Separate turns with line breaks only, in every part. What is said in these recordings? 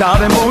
打も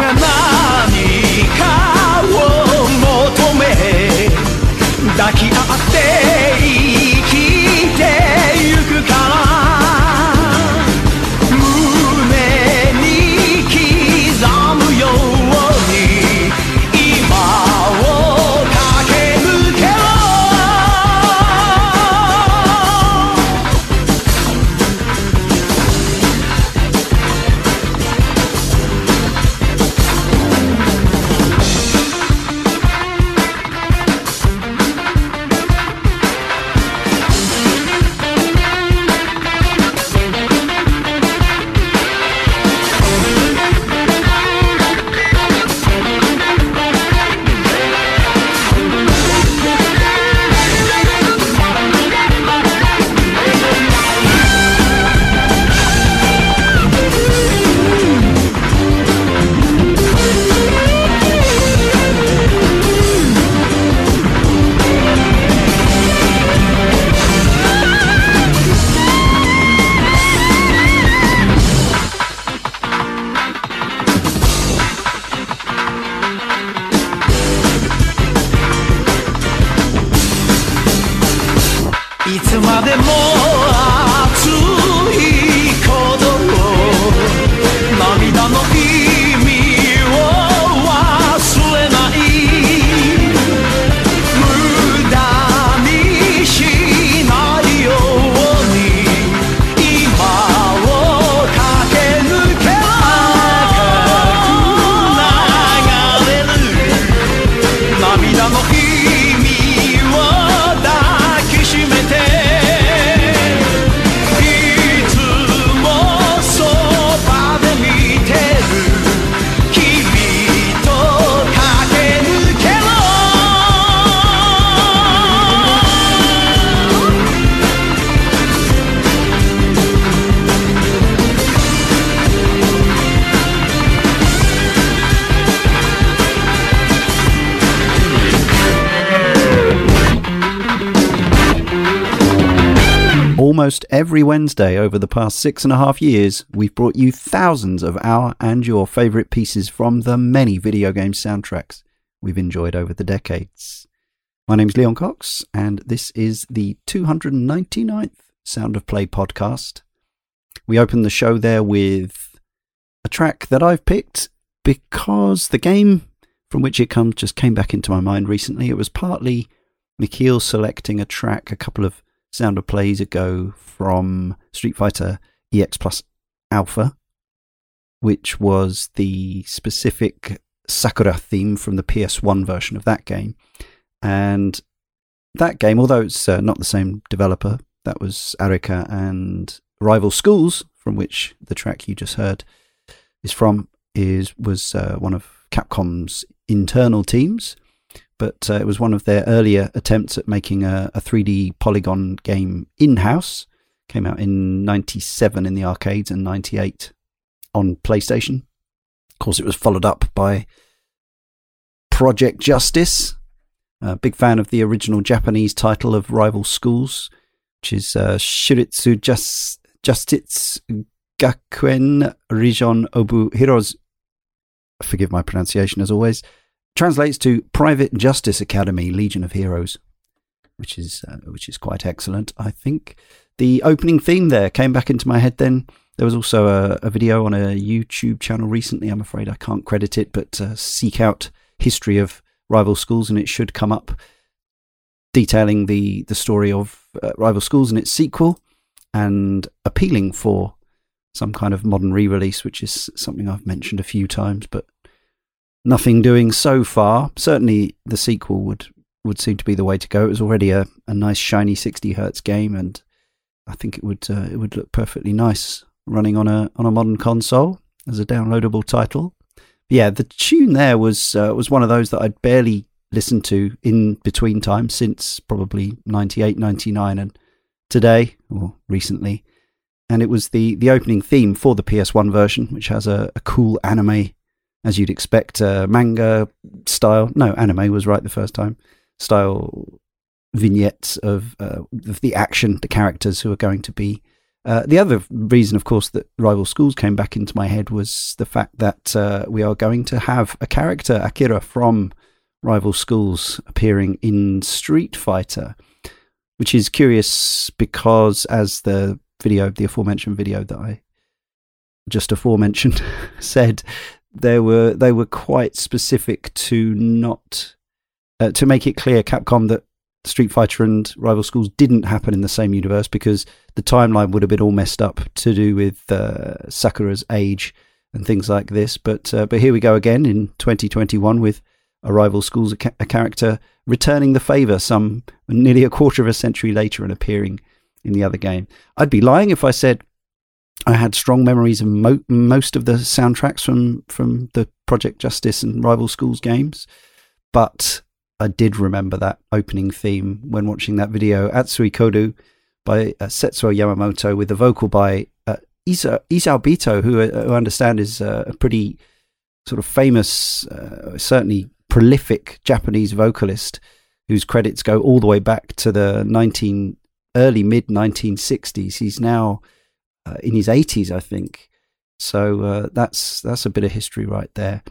Almost every Wednesday over the past six and a half years, we've brought you thousands of our and your favourite pieces from the many video game soundtracks we've enjoyed over the decades. My name's Leon Cox, and this is the 299th Sound of Play podcast. We open the show there with a track that I've picked because the game from which it comes just came back into my mind recently. It was partly Michiel selecting a track a couple of sound of plays ago from Street Fighter EX Plus Alpha,
which was the specific Sakura theme from the PS1 version of that game. And that game, although it's uh, not the same developer, that was Arika and Rival Schools, from which the track you just heard is from, is was uh, one of Capcom's internal teams, but uh, it was one of their earlier attempts at making a, a 3D polygon game in house. Came out in 97 in the arcades and 98 on PlayStation. Of course, it was followed up by Project Justice. Big fan of the original Japanese title of Rival Schools, which is uh, Shuritsu Just, Justice Gakuen Region Obu Hiroz. Forgive my pronunciation as always. Translates to Private Justice Academy Legion of Heroes, which is uh, which is quite excellent, I think. The opening theme there came back into my head then. There was also a, a video on a YouTube channel recently. I'm afraid I can't credit it, but uh, seek out history of rival schools and it should come up detailing the, the story of uh, rival schools and its sequel and appealing for some kind of modern re-release, which is something I've mentioned a few times, but nothing doing so far. Certainly, the sequel would would seem to be the way to go. It was already a, a nice shiny 60 hertz game, and I think it would uh, it would look perfectly nice running on a on a modern console as a downloadable title. Yeah, the tune there was uh, was one of those that I'd barely listened to in between time since probably 98, 99 and today or recently. And it was the, the opening theme for the PS1 version, which has a, a cool anime, as you'd expect, uh, manga style. No, anime was right the first time. Style vignettes of, uh, the action, the characters who are going to be uh, the other reason, of course, that Rival Schools came back into my head was the fact that uh, we are going to have a character, Akira, from Rival Schools appearing in Street Fighter, which is curious because, as the video, the aforementioned video that I just aforementioned said, they were they were quite specific to not uh, to make it clear, Capcom, that Street Fighter and Rival Schools didn't happen in the same universe because the timeline would have been all messed up to do with uh, Sakura's age and things like this. But uh, but here we go again in 2021 with a Rival Schools a, ca- a character returning the favour some nearly a quarter of a century later and appearing in the other game. I'd be lying if I said I had strong memories of mo- most of the soundtracks from from the Project Justice and Rival Schools games, but I did remember that opening theme when watching that video, Atsui Kodou by uh, Setsuo Yamamoto, with the vocal by uh, Isa, Isao who, uh, who I understand is uh, a pretty sort of famous, uh, certainly prolific Japanese vocalist whose credits go all the way back to the 19, early mid 1960s. He's now uh, in his 80s, I think. So uh, that's that's a bit of history right there.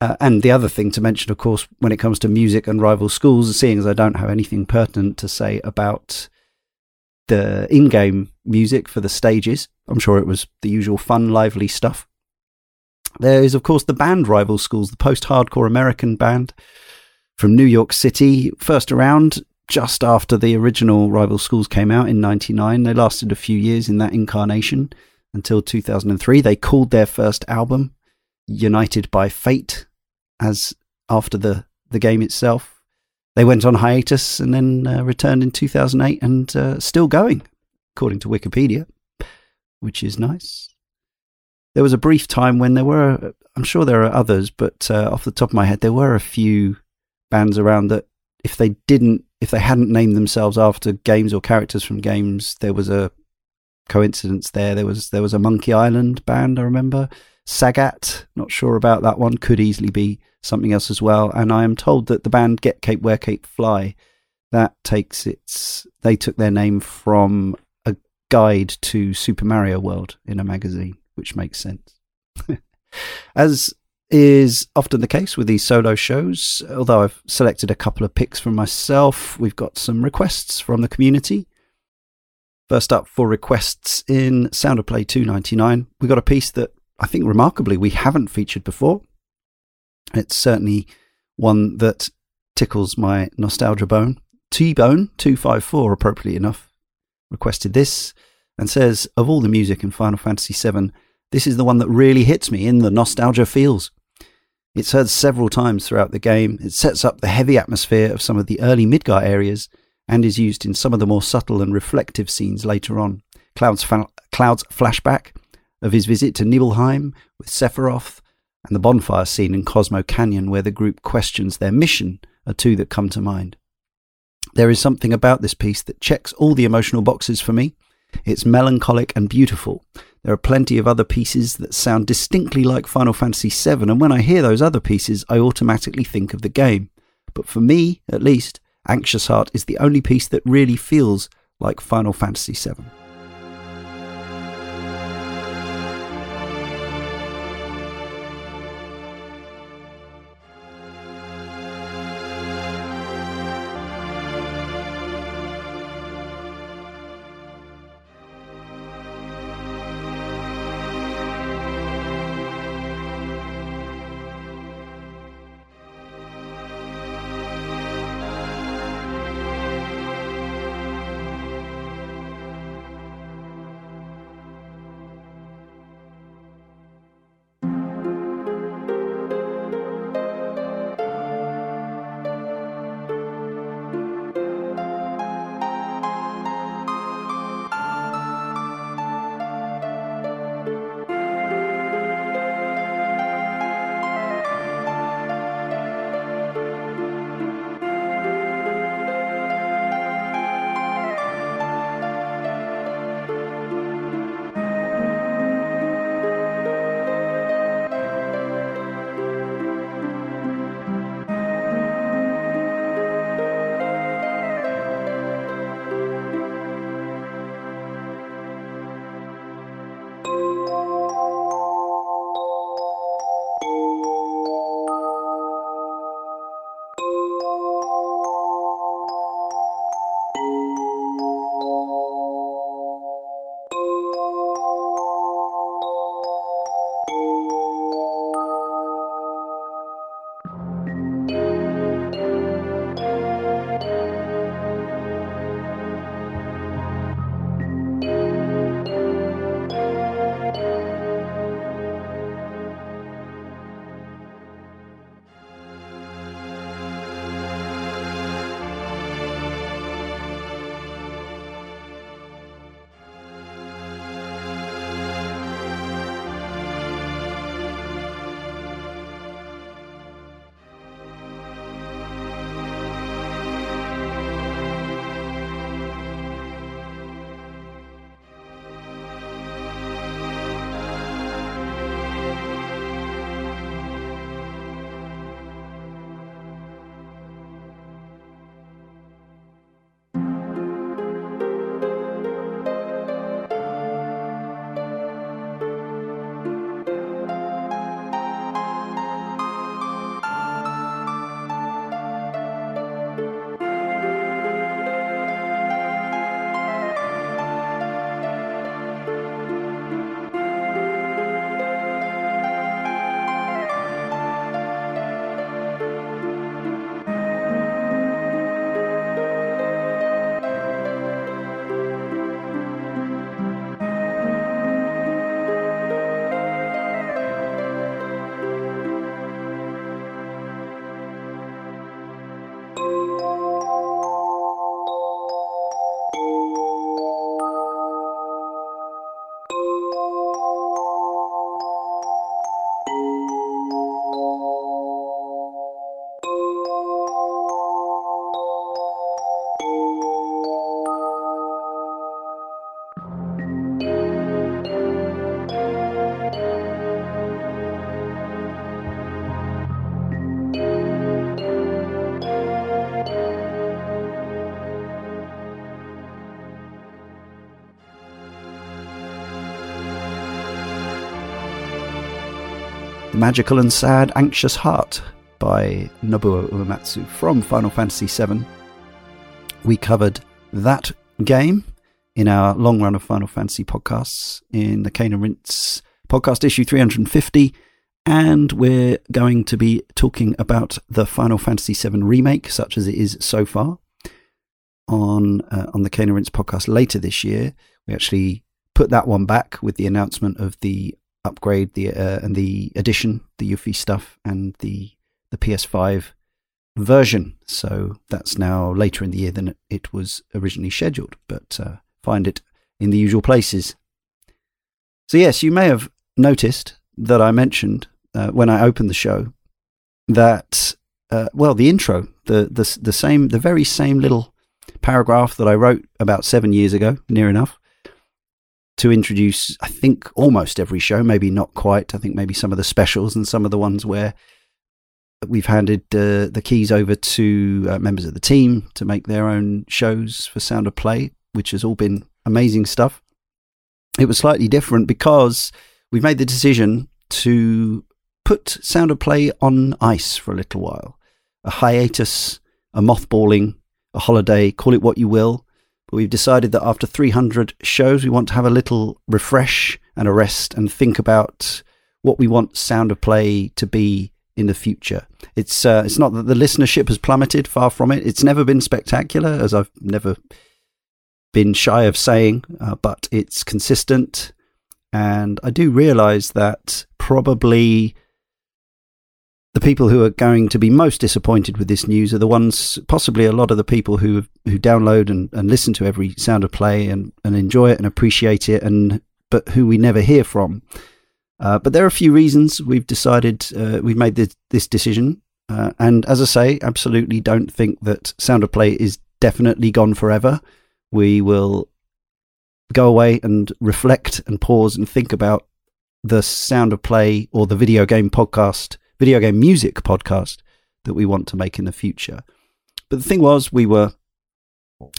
Uh, and the other thing to mention, of course, when it comes to music and rival schools, seeing as I don't have anything pertinent to say about the in game music for the stages, I'm sure it was the usual fun, lively stuff. There is, of course, the band Rival Schools, the post hardcore American band from New York City, first around just after the original Rival Schools came out in 99. They lasted a few years in that incarnation until 2003. They called their first album United by Fate as after the, the game itself. They went on hiatus and then uh, returned in 2008 and uh, still going, according to Wikipedia, which is nice. There was a brief time when there were, I'm sure there are others, but uh, off the top of my head, there were a few bands around that if they didn't, if they hadn't named themselves after games or characters from games, there was a coincidence there. There was there was a Monkey Island band, I remember. Sagat, not sure about that one, could easily be something else as well. And I am told that the band Get Cape Wear Cape Fly, that takes its, they took their name from a guide to Super Mario World in a magazine, which makes sense. as is often the case with these solo shows, although I've selected a couple of picks from myself, we've got some requests from the community. First up for requests in Sound of Play 299, we got a piece that I think remarkably we haven't featured before. It's certainly one that tickles my nostalgia bone. T Bone 254, appropriately enough, requested this and says Of all the music in Final Fantasy VII, this is the one that really hits me in the nostalgia feels. It's heard several times throughout the game. It sets up the heavy atmosphere of some of the early Midgar areas and is used in some of the more subtle and reflective scenes later on. Cloud's, fa- Cloud's flashback of his visit to Nibelheim with Sephiroth and the bonfire scene in Cosmo Canyon where the group questions their mission are two that come to mind. There is something about this piece that checks all the emotional boxes for me. It's melancholic and beautiful. There are plenty of other pieces that sound distinctly like Final Fantasy VII, and when I hear those other pieces, I automatically think of the game. But for me, at least, Anxious Heart is the only piece that really feels like Final Fantasy VII. Magical and Sad Anxious Heart by Nobuo Uematsu from Final Fantasy VII. We covered that game in our long run of Final Fantasy podcasts in the Cane and Rinse podcast issue 350. And we're going to be talking about the Final Fantasy VII remake, such as it is so far, on uh, on the Cane and Rinse podcast later this year. We actually put that one back with the announcement of the upgrade the uh, and the addition, the Yuffie stuff, and the the PS5 version. So that's now later in the year than it was originally scheduled, but uh, find it in the usual places. So, yes, you may have noticed that I mentioned uh, when I opened the show that, uh, well, the intro, the, the, the same, the very same little paragraph that I wrote about seven years ago, near enough, to introduce, I think, almost every show, maybe not quite. I think maybe some of the specials and some of the ones where we've handed uh, the keys over to uh, members of the team to make their own shows for Sound of Play, which has all been amazing stuff. It was slightly different because we've made the decision to put Sound of Play on ice for a little while. A hiatus, a mothballing, a holiday, call it what you will. We've decided that after 300 shows, we want to have a little refresh and a rest and think about what we want Sound of Play to be in the future. It's uh, it's not that the listenership has plummeted, far from it. It's never been spectacular, as I've never been shy of saying, uh, but it's consistent. And I do realize that probably the people who are going to be most disappointed with this news are the ones, possibly a lot of the people who who download and, and listen to every sound of play and, and enjoy it and appreciate it, and but who we never hear from. Uh, but there are a few reasons we've decided uh, we've made this, this decision, uh, and as I say, absolutely don't think that sound of play is definitely gone forever we will go away and reflect and pause and think about the sound of play or the video game podcast, video game music podcast that we want to make in the future. But the thing was, we were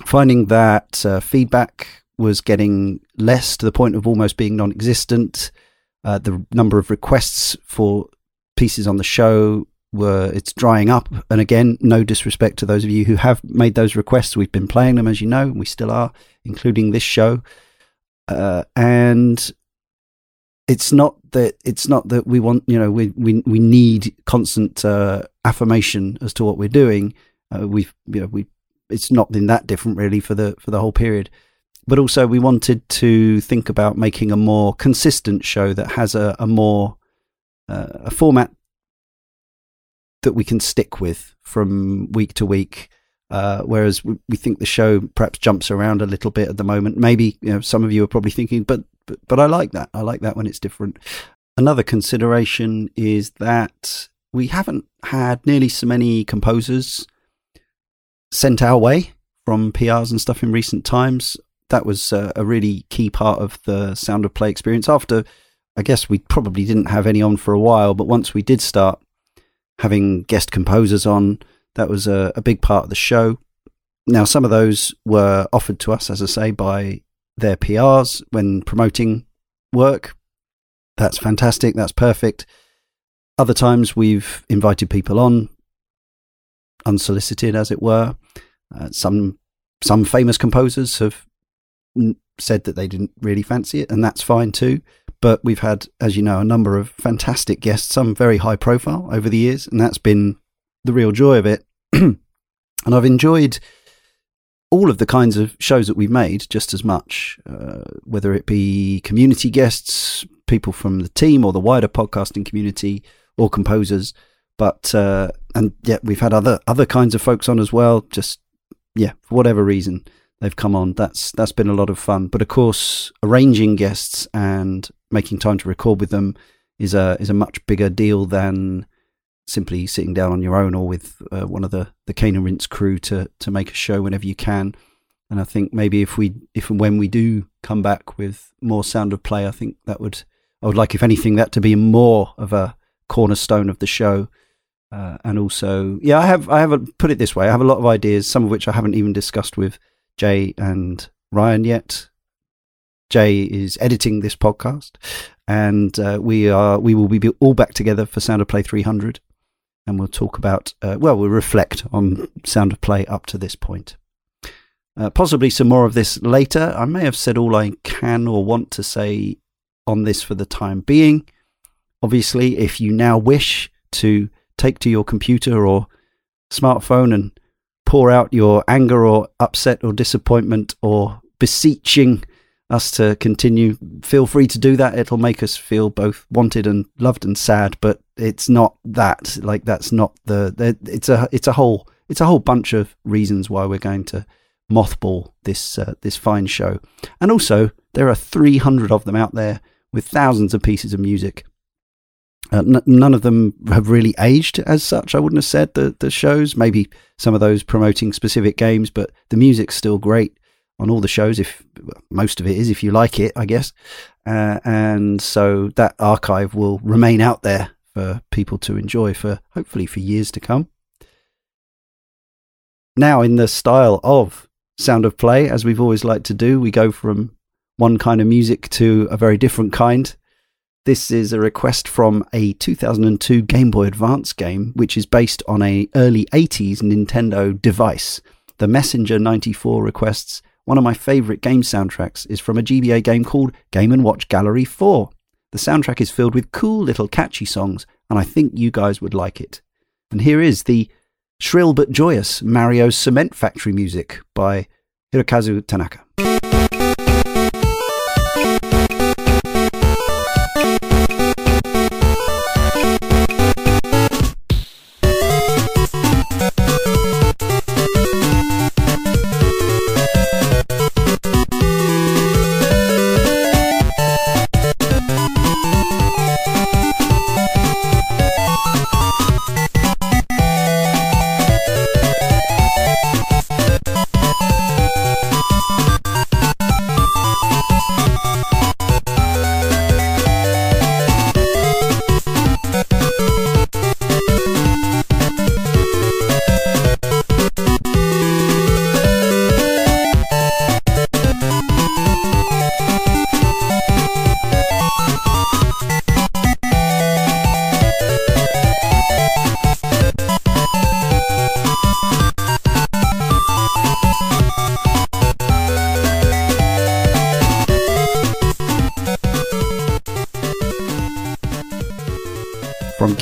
finding that uh, feedback was getting less to the point of almost being non existent. Uh, the number of requests for pieces on the show were it's drying up. And again, no disrespect to those of you who have made those requests. We've been playing them, as you know, we still are, including this show. Uh, and it's not that it's not that we want you know we we we need constant uh, affirmation as to what we're doing. Uh, we've you know we it's not been that different really for the for the whole period. But also, we wanted to think about making a more consistent show that has a, a more uh, a format that we can stick with from week to week. Uh, whereas we, we, think the show perhaps jumps around a little bit at the moment. Maybe you know some of you are probably thinking, but, but but I like that. I like that when it's different. Another consideration is that we haven't had nearly so many composers sent our way from PRs and stuff in recent times. That was uh, a really key part of the sound of play experience. After, I guess we probably didn't have any on for a while, but once we did start having guest composers on. That was a, a big part of the show. Now, some of those were offered to us, as I say, by their PRs when promoting work. That's fantastic. That's perfect. Other times we've invited people on, unsolicited, as it were. Uh, some some famous composers have said that they didn't really fancy it, and that's fine too. But we've had, as you know, a number of fantastic guests, some very high profile over the years, and that's been the real joy of it. and I've enjoyed all of the kinds of shows that we've made just as much, uh, whether it be community guests, people from the team or the wider podcasting community, or composers. But uh, and yeah, we've had other other kinds of folks on as well. Just yeah, for whatever reason they've come on. That's that's been a lot of fun. But of course, arranging guests and making time to record with them is a is a much bigger deal than simply sitting down on your own or with uh, one of the the Cane and crew to to make a show whenever you can. And I think maybe if we if and when we do come back with more sound of play, I think that would I would like if anything that to be more of a cornerstone of the show. Uh, and also, yeah, I have I have a, put it this way. I have a lot of ideas, some of which I haven't even discussed with Jay and Ryan yet. Jay is editing this podcast, and uh, we are we will be all back together for Sound of Play 300, and we'll talk about uh, well, we'll reflect on Sound of Play up to this point. Uh, possibly some more of this later. I may have said all I can or want to say on this for the time being. Obviously, if you now wish to take to your computer or smartphone and pour out your anger or upset or disappointment or beseeching us to continue, feel free to do that. It'll make us feel both wanted and loved and sad, but it's not that. Like that's not the. It's a it's a whole it's a whole bunch of reasons why we're going to mothball this uh, this fine show. And also, there are 300 of them out there with thousands of pieces of music. Uh, n- none of them have really aged as such. I wouldn't have said the the shows. Maybe some of those promoting specific games, but the music's still great on all the shows. If most of it is, if you like it, I guess. Uh, and so that archive will remain out there for people to enjoy for hopefully for years to come. Now, in the style of Sound of Play, as we've always liked to do, we go from one kind of music to a very different kind. This is a request from a 2002 Game Boy Advance game, which is based on a early 80s Nintendo device. The Messenger 94 requests one of my favourite game soundtracks is from a GBA game called Game & Watch Gallery 4. The soundtrack is filled with cool little catchy songs, and I think you guys would like it. And here is the shrill but joyous Mario's Cement Factory music by Hirokazu Tanaka.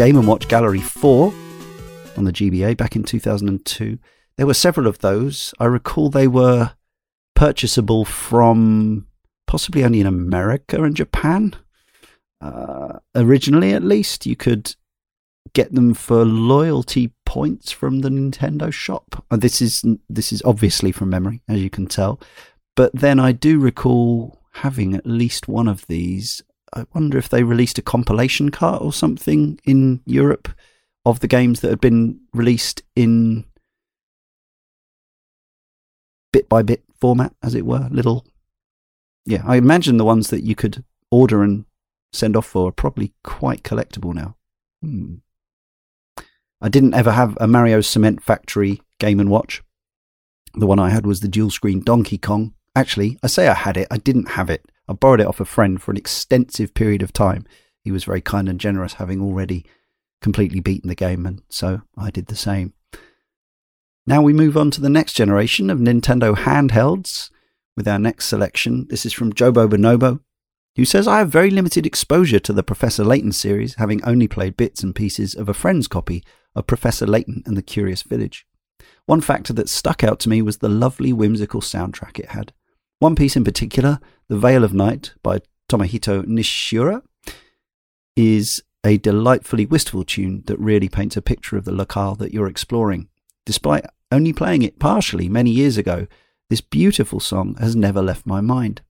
Game & Watch Gallery 4 on the GBA back in 2002. There were several of those. I recall they were purchasable from possibly only in America and Japan. Uh, originally, at least, you could get them for loyalty points from the Nintendo shop. Uh, this is this is obviously from memory, as you can tell. But then I do recall having at least one of these I wonder if they released a compilation cart or something in Europe of the games that had been released in bit by bit format, as it were. Little, yeah. I imagine the ones that you could order and send off for are probably quite collectible now. Hmm. I didn't ever have a Mario Cement Factory game and watch. The one I had was the dual screen Donkey Kong. Actually, I say I had it. I didn't have it. I borrowed it off a friend for an extensive period of time. He was very kind and generous, having already completely beaten the game, and so I did the same. Now we move on to the next generation of Nintendo handhelds with our next selection. This is from Jobo Bonobo, who says, I have very limited exposure to the Professor Layton series, having only played bits and pieces of a friend's copy of Professor Layton and the Curious Village. One factor that stuck out to me was the lovely whimsical soundtrack it had. One piece in particular, The Veil of Night by Tomohito Nishiura, is a delightfully wistful tune that really paints a picture of the locale that you're exploring. Despite only playing it partially many years ago, this beautiful song has never left my mind.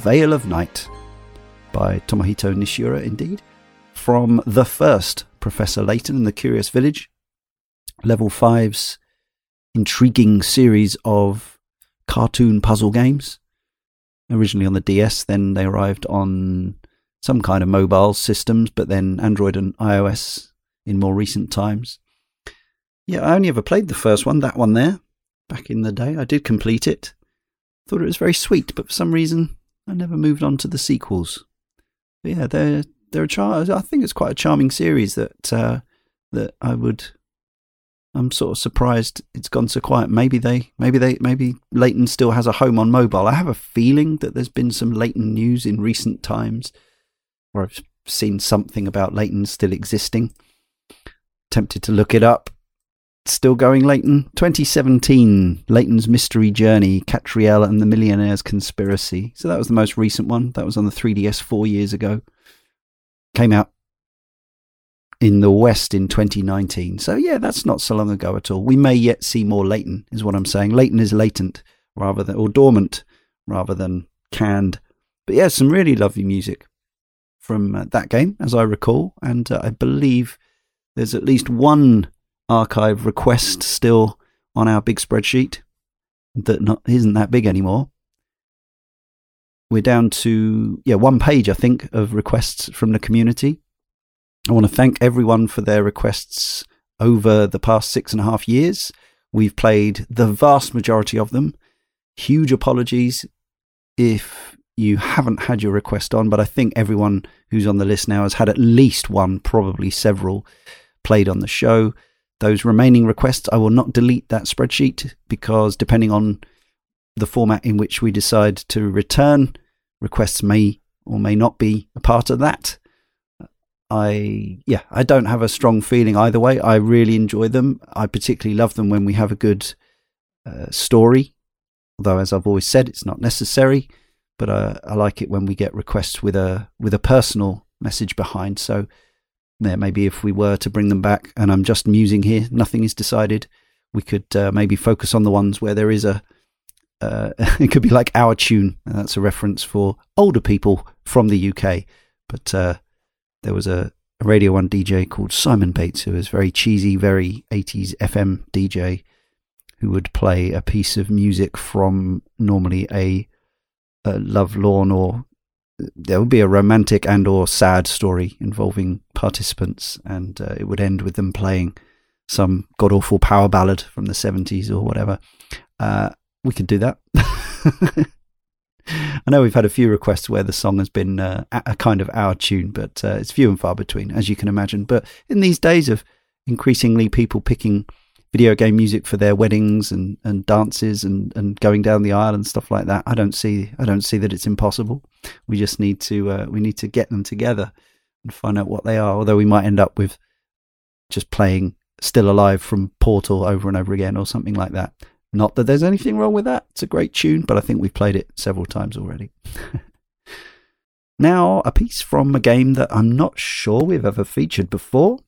Veil of Night by Tomohito Nishiura, indeed, from the first Professor Layton and the Curious Village, Level 5's intriguing series of cartoon puzzle games. Originally on the DS, then they arrived on some kind of mobile systems, but then Android and iOS in more recent times. Yeah, I only ever played the first one, that one there, back in the day. I did complete it. Thought it was very sweet, but for some reason I never moved on to the sequels. But yeah, they're they're a char- I think it's quite a charming series that uh, that I would. I'm sort of surprised it's gone so quiet. Maybe they, maybe they, maybe Layton still has a home on mobile. I have a feeling that there's been some Layton news in recent times, or I've seen something about Layton still existing. Tempted to look it up. Still going, Layton. 2017, Layton's Mystery Journey, Katrielle and the Millionaire's Conspiracy. So that was the most recent one. That was on the 3DS four years ago. Came out in the West in 2019. So yeah, that's not so long ago at all. We may yet see more Layton, is what I'm saying. Layton is latent rather than, or dormant rather than canned. But yeah, some really lovely music from uh, that game, as I recall. And uh, I believe there's at least one archive request hmm. still on our big spreadsheet that not, isn't that big anymore. We're down to yeah one page I think of requests from the community. I want to thank everyone for their requests over the past six and a half years. We've played the vast majority of them. Huge apologies if you haven't had your request on, but I think everyone who's on the list now has had at least one, probably several, played on the show those remaining requests, I will not delete that spreadsheet because depending on the format in which we decide to return, requests may or may not be a part of that. I yeah, I don't have a strong feeling either way. I really enjoy them. I particularly love them when we have a good uh, story. Although, as I've always said, it's not necessary. But uh, I like it when we get requests with a with a personal message behind. So there, maybe if we were to bring them back, and I'm just musing here, nothing is decided. We could uh, maybe focus on the ones where there is a. Uh, it could be like our tune. That's a reference for older people from the UK. But uh, there was a, a Radio One DJ called Simon Bates, who was very cheesy, very 80s FM DJ, who would play a piece of music from normally a, a love lawn or there would be a romantic and or sad story involving participants and uh, it would end with them playing some god awful power ballad from the 70s or whatever uh, we could do that I know we've had a few requests where the song has been uh, a kind of our tune, but uh, it's few and far between, as you can imagine. But in these days of increasingly people picking video game music for their weddings and, and dances and, and going down the aisle and stuff like that. I don't see I don't see that it's impossible. We just need to uh, we need to get them together and find out what they are. Although we might end up with just playing Still Alive from Portal over and over again or something like that. Not that there's anything wrong with that. It's a great tune, but I think we've played it several times already. now, a piece from a game that I'm not sure we've ever featured before.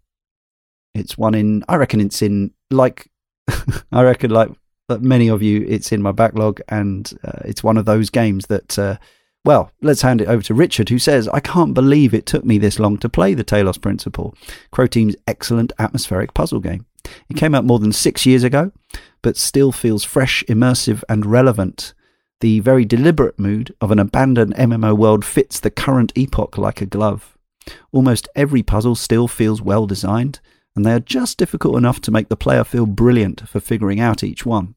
It's one in, I reckon it's in, like, I reckon, like many of you, it's in my backlog, and uh, it's one of those games that, uh, well, let's hand it over to Richard, who says, I can't believe it took me this long to play the Talos Principle, Croteam's excellent atmospheric puzzle game. It came out more than six years ago, but still feels fresh, immersive, and relevant. The very deliberate mood of an abandoned MMO world fits the current epoch like a glove. Almost every puzzle still feels well designed, and they are just difficult enough to make the player feel brilliant for figuring out each one.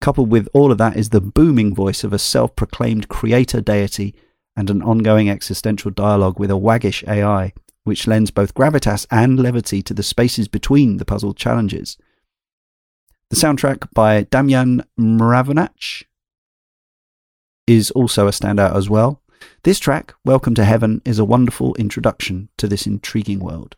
Coupled with all of that is the booming voice of a self proclaimed creator deity and an ongoing existential dialogue with a waggish AI, which lends both gravitas and levity to the spaces between the puzzle challenges. The soundtrack by Damjan Mravunac is also a standout as well. This track, Welcome to Heaven, is a wonderful introduction to this intriguing world.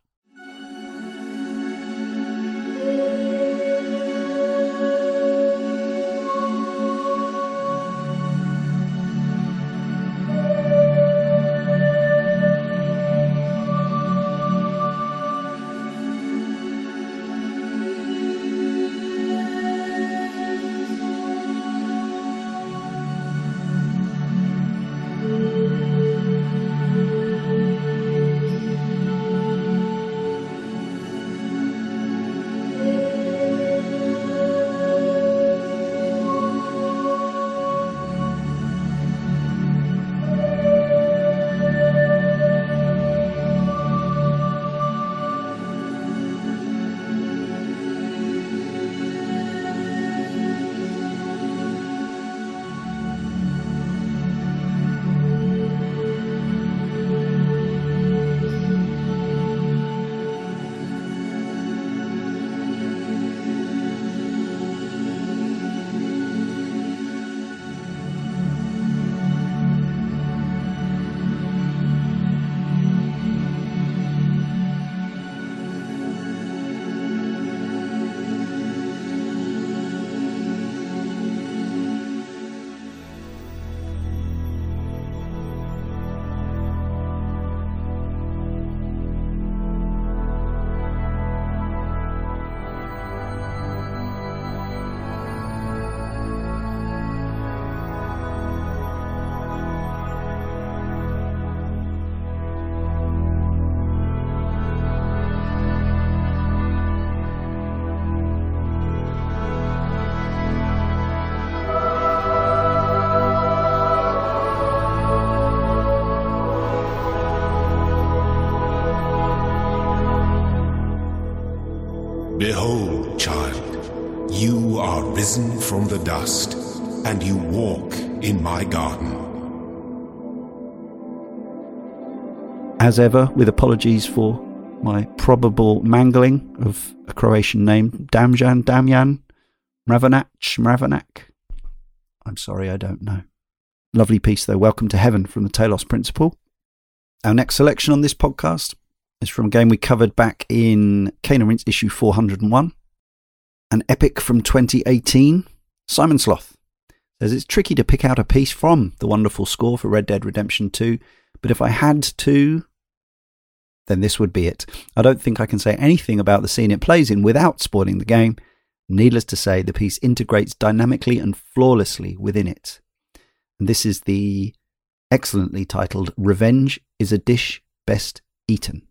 Risen from the dust, and you walk in my garden.
As ever, with apologies for my probable mangling of a Croatian name, Damjan, Damjan, Mravanac, Mravanac. I'm sorry, I don't know. Lovely piece, though. Welcome to Heaven from the Talos Principle. Our next selection on this podcast is from a game we covered back in Cane and issue 401. An epic from 2018. Simon Sloth says it's tricky to pick out a piece from the wonderful score for Red Dead Redemption 2, but if I had to, then this would be it. I don't think I can say anything about the scene it plays in without spoiling the game. Needless to say, the piece integrates dynamically and flawlessly within it. And this is the excellently titled Revenge is a Dish Best Eaten.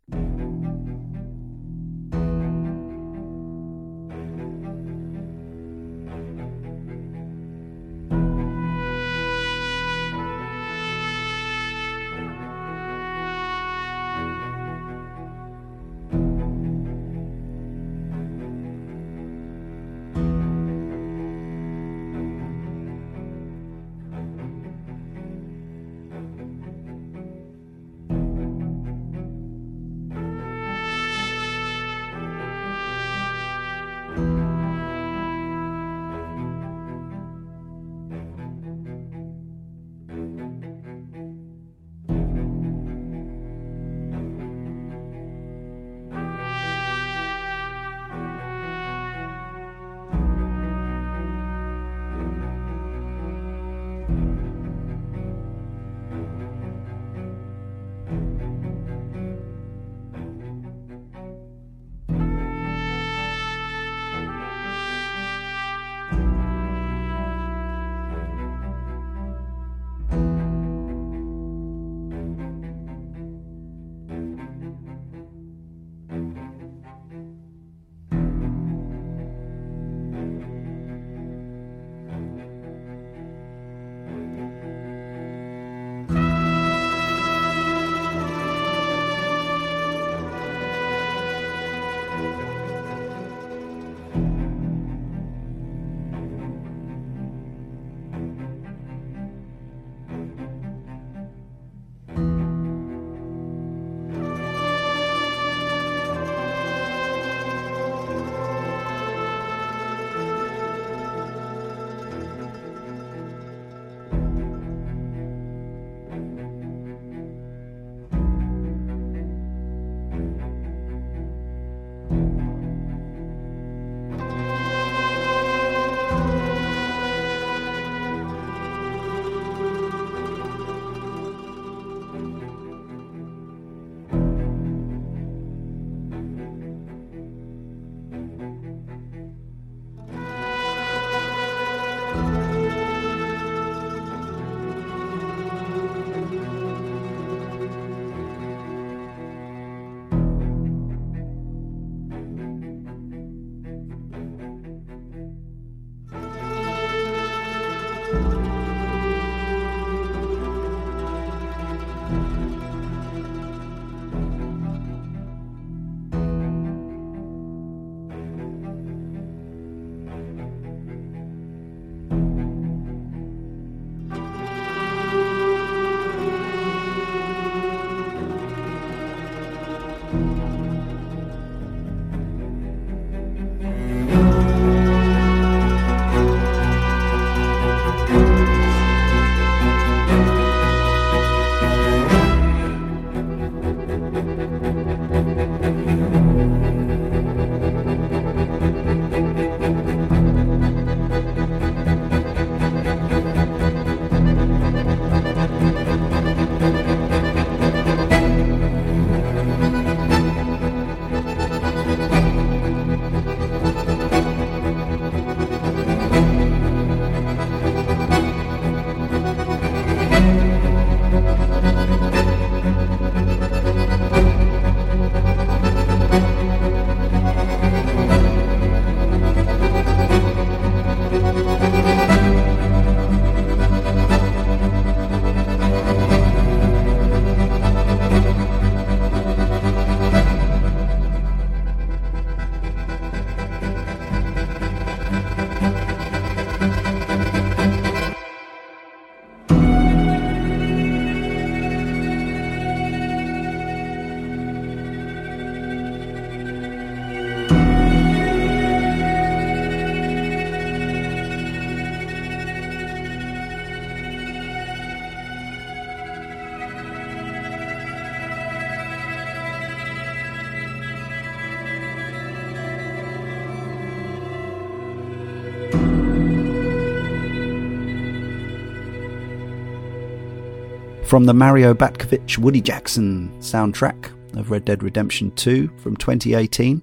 From the Mario Batkovic Woody Jackson soundtrack of Red Dead Redemption 2 from 2018.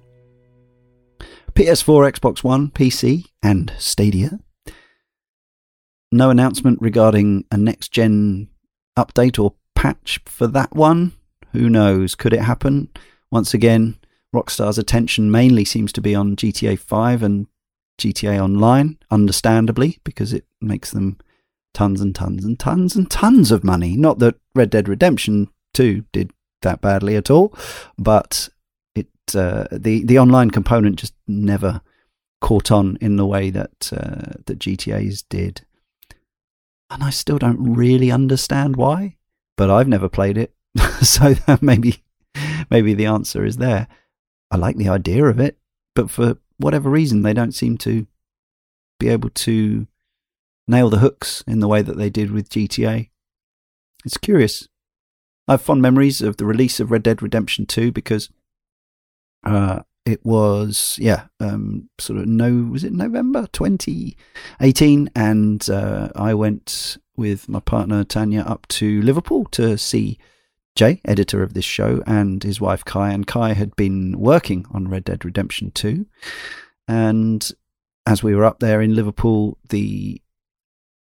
PS4, Xbox One, PC, and Stadia. No announcement regarding a next gen update or patch for that one. Who knows? Could it happen? Once again, Rockstar's attention mainly seems to be on GTA 5 and GTA Online, understandably, because it makes them tons and tons and tons and tons of money. Not that Red Dead Redemption 2 did that badly at all, but it uh, the the online component just never caught on in the way that uh, that GTA's did, and I still don't really understand why. But I've never played it, so maybe maybe the answer is there. I like the idea of it, but for whatever reason, they don't seem to be able to nail the hooks in the way that they did with GTA. It's curious. I have fond memories of the release of Red Dead Redemption 2 because uh, it was, yeah, um, sort of no, was it November 2018? And uh, I went with my partner Tanya up to Liverpool to see Jay, editor of this show, and his wife Kai. And Kai had been working on Red Dead Redemption 2. And as we were up there in Liverpool, the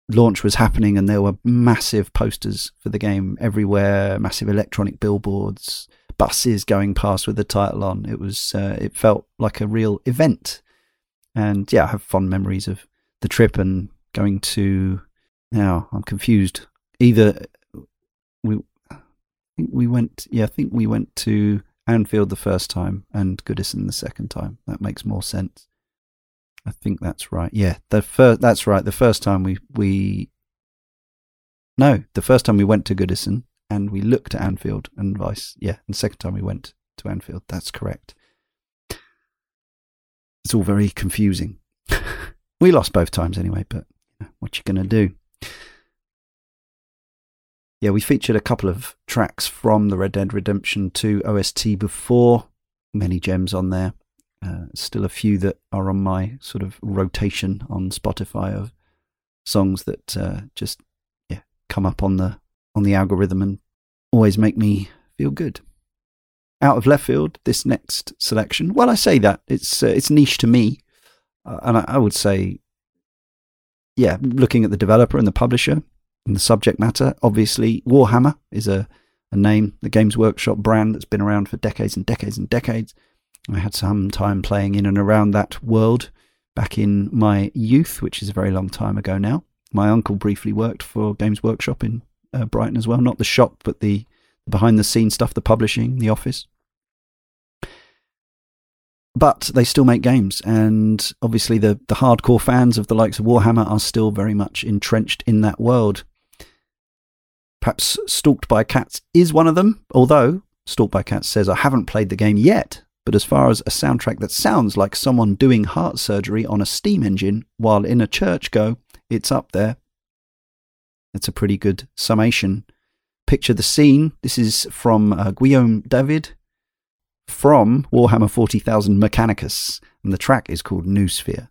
launch was happening and there were massive posters for the game everywhere, massive electronic billboards, buses going past with the title on. It was uh, it felt like a real event. And yeah, I have fond memories of the trip and going to now I'm confused. Either we I think we went yeah, I think we went to Anfield the first time and Goodison the second time. That makes more sense. I think that's right. Yeah, the first. That's right. The first time we we no, the first time we went to Goodison and we looked at Anfield and vice. Yeah, and the second time we went to Anfield. That's correct. It's all very confusing. we lost both times anyway, but what you gonna do? Yeah, we featured a couple of tracks from the Red Dead Redemption 2 OST before. Many gems on there. Uh, still a few that are on my sort of rotation on Spotify of songs that uh, just yeah come up on the on the algorithm and always make me feel good. Out of left field, this next selection. Well, I say that it's uh, it's niche to me, uh, and I, I would say, yeah, looking at the developer and the publisher and the subject matter. Obviously, Warhammer is a a name, the Games Workshop brand that's been around for decades and decades and decades. I had some time playing in and around that world back in my youth, which is a very long time ago now. My uncle briefly worked for Games Workshop in uh, Brighton as well, not the shop, but the behind the scenes stuff, the publishing, the office. But they still make games, and obviously the, the hardcore fans of the likes of Warhammer are still very much entrenched in that world. Perhaps Stalked by Cats is one of them, although Stalked by Cats says, I haven't played the game yet, but as far as a soundtrack that sounds like someone doing heart surgery on a steam engine while in a church go, it's up there. That's a pretty good summation. Picture the scene. This is from uh, Guillaume David from Warhammer 40,000 Mechanicus, and the track is called New Noosphere.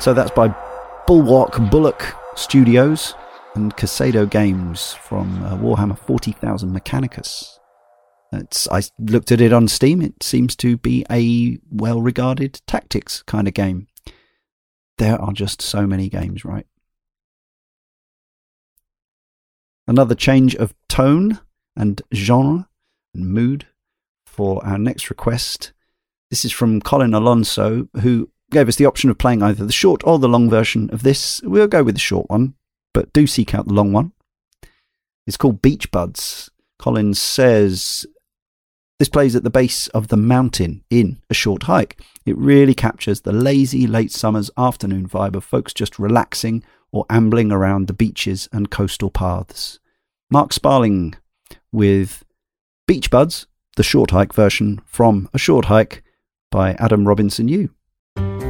So that's by Bulwark Bullock Studios and Kasedo Games from uh, Warhammer 40,000 Mechanicus. It's, I looked at it on Steam. It seems to be a well regarded tactics kind of game. There are just so many games, right? Another change of tone and genre and mood for our next request. This is from Colin Alonso, who gave us the option of playing either the short or the long version of this. We'll go with the short one, but do seek out the long one. It's called Beach Buds. Collins says this plays at the base of the mountain in a short hike. It really captures the lazy late summer's afternoon vibe of folks just relaxing or ambling around the beaches and coastal paths. Mark Sparling with Beach Buds, the short hike version from A Short Hike by Adam Robinson Yu thank you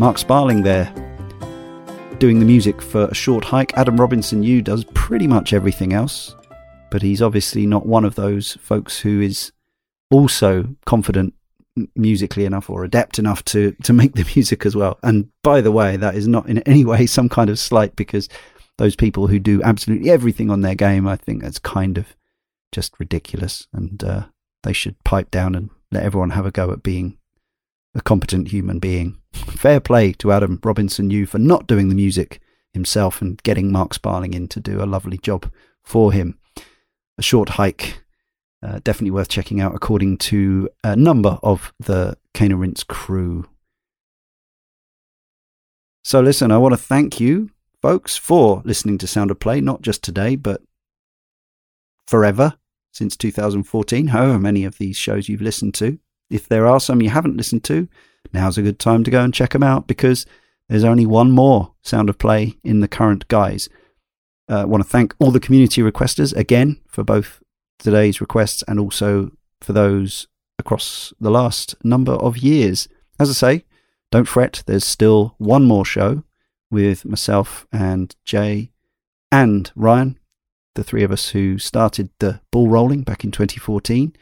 Mark Sparling there doing the music for a short hike. Adam Robinson Yu does pretty much everything else, but he's obviously not one of those folks who is also confident musically enough or adept enough to to make the music as well. And by the way, that is not in any way some kind of slight because those people who do absolutely everything on their game, I think that's kind of just ridiculous, and uh, they should pipe down and let everyone have a go at being a competent human being. Fair play to Adam Robinson Yu for not doing the music himself and getting Mark Sparling in to do a lovely job for him. A short hike Uh, definitely worth checking out, according to a number of the Cane Rinse crew. So, listen, I want to thank you, folks, for listening to Sound of Play, not just today, but forever since 2014, however many of these shows you've listened to. If there are some you haven't listened to, now's a good time to go and check them out because there's only one more Sound of Play in the current guise. I uh, want to thank all the community requesters again for both today's requests and also for those across the last number of years. As I say, don't fret, there's still one more show with myself and Jay and Ryan, the three of us who started the ball rolling back in 2014.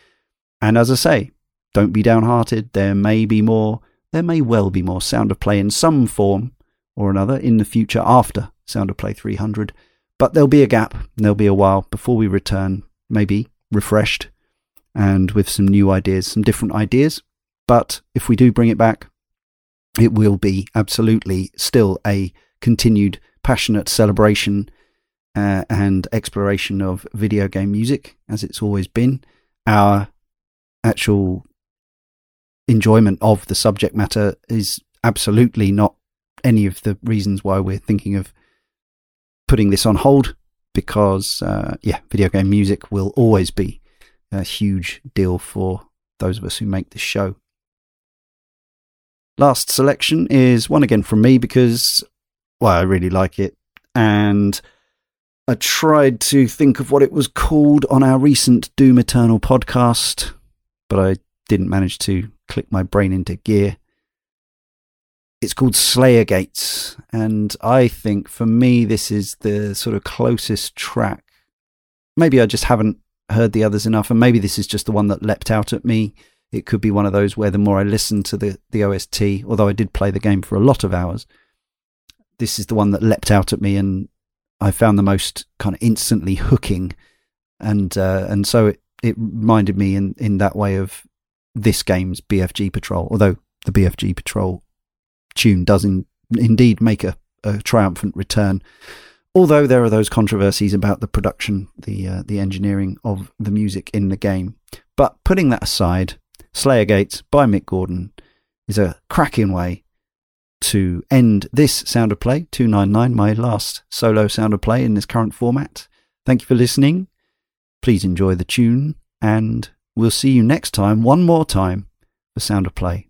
And as I say, don't be downhearted. There may be more, there may well be more Sound of Play in some form or another in the future after Sound of Play 300. But there'll be a gap, there'll be a while before we return, maybe refreshed and with some new ideas, some different ideas. But if we do bring it back, it will be absolutely still a continued passionate celebration uh, and exploration of video game music, as it's always been. Our actual enjoyment of the subject matter is absolutely not any of the reasons why we're thinking of putting this on hold because, uh, yeah, video game music will always be a huge deal for those of us who make this show. Last selection is one again from me because, well, I really like it. And I tried to think of what it was called on our recent Doom Eternal podcast, but I didn't manage to click my brain into gear. It's called Slayer Gates, and I think for me this is the sort of closest track. Maybe I just haven't heard the others enough, and maybe this is just the one that leapt out at me. It could be one of those where the more I listen to the, the OST, although I did play the game for a lot of hours, this is the one that leapt out at me and I found the most kind of instantly hooking. And uh, and so it, it reminded me in, in that way of this game's BFG Patrol, although the BFG Patrol tune does in, indeed make a, a triumphant return. Although there are those controversies about the production, the uh, the engineering of the music in the game. But putting that aside, Slayer Gates by Mick Gordon is a cracking way to end this Sound of Play 299, my last solo Sound of Play in this current format. Thank you for listening. Please enjoy the tune, and we'll see you next time, one more time, for Sound of Play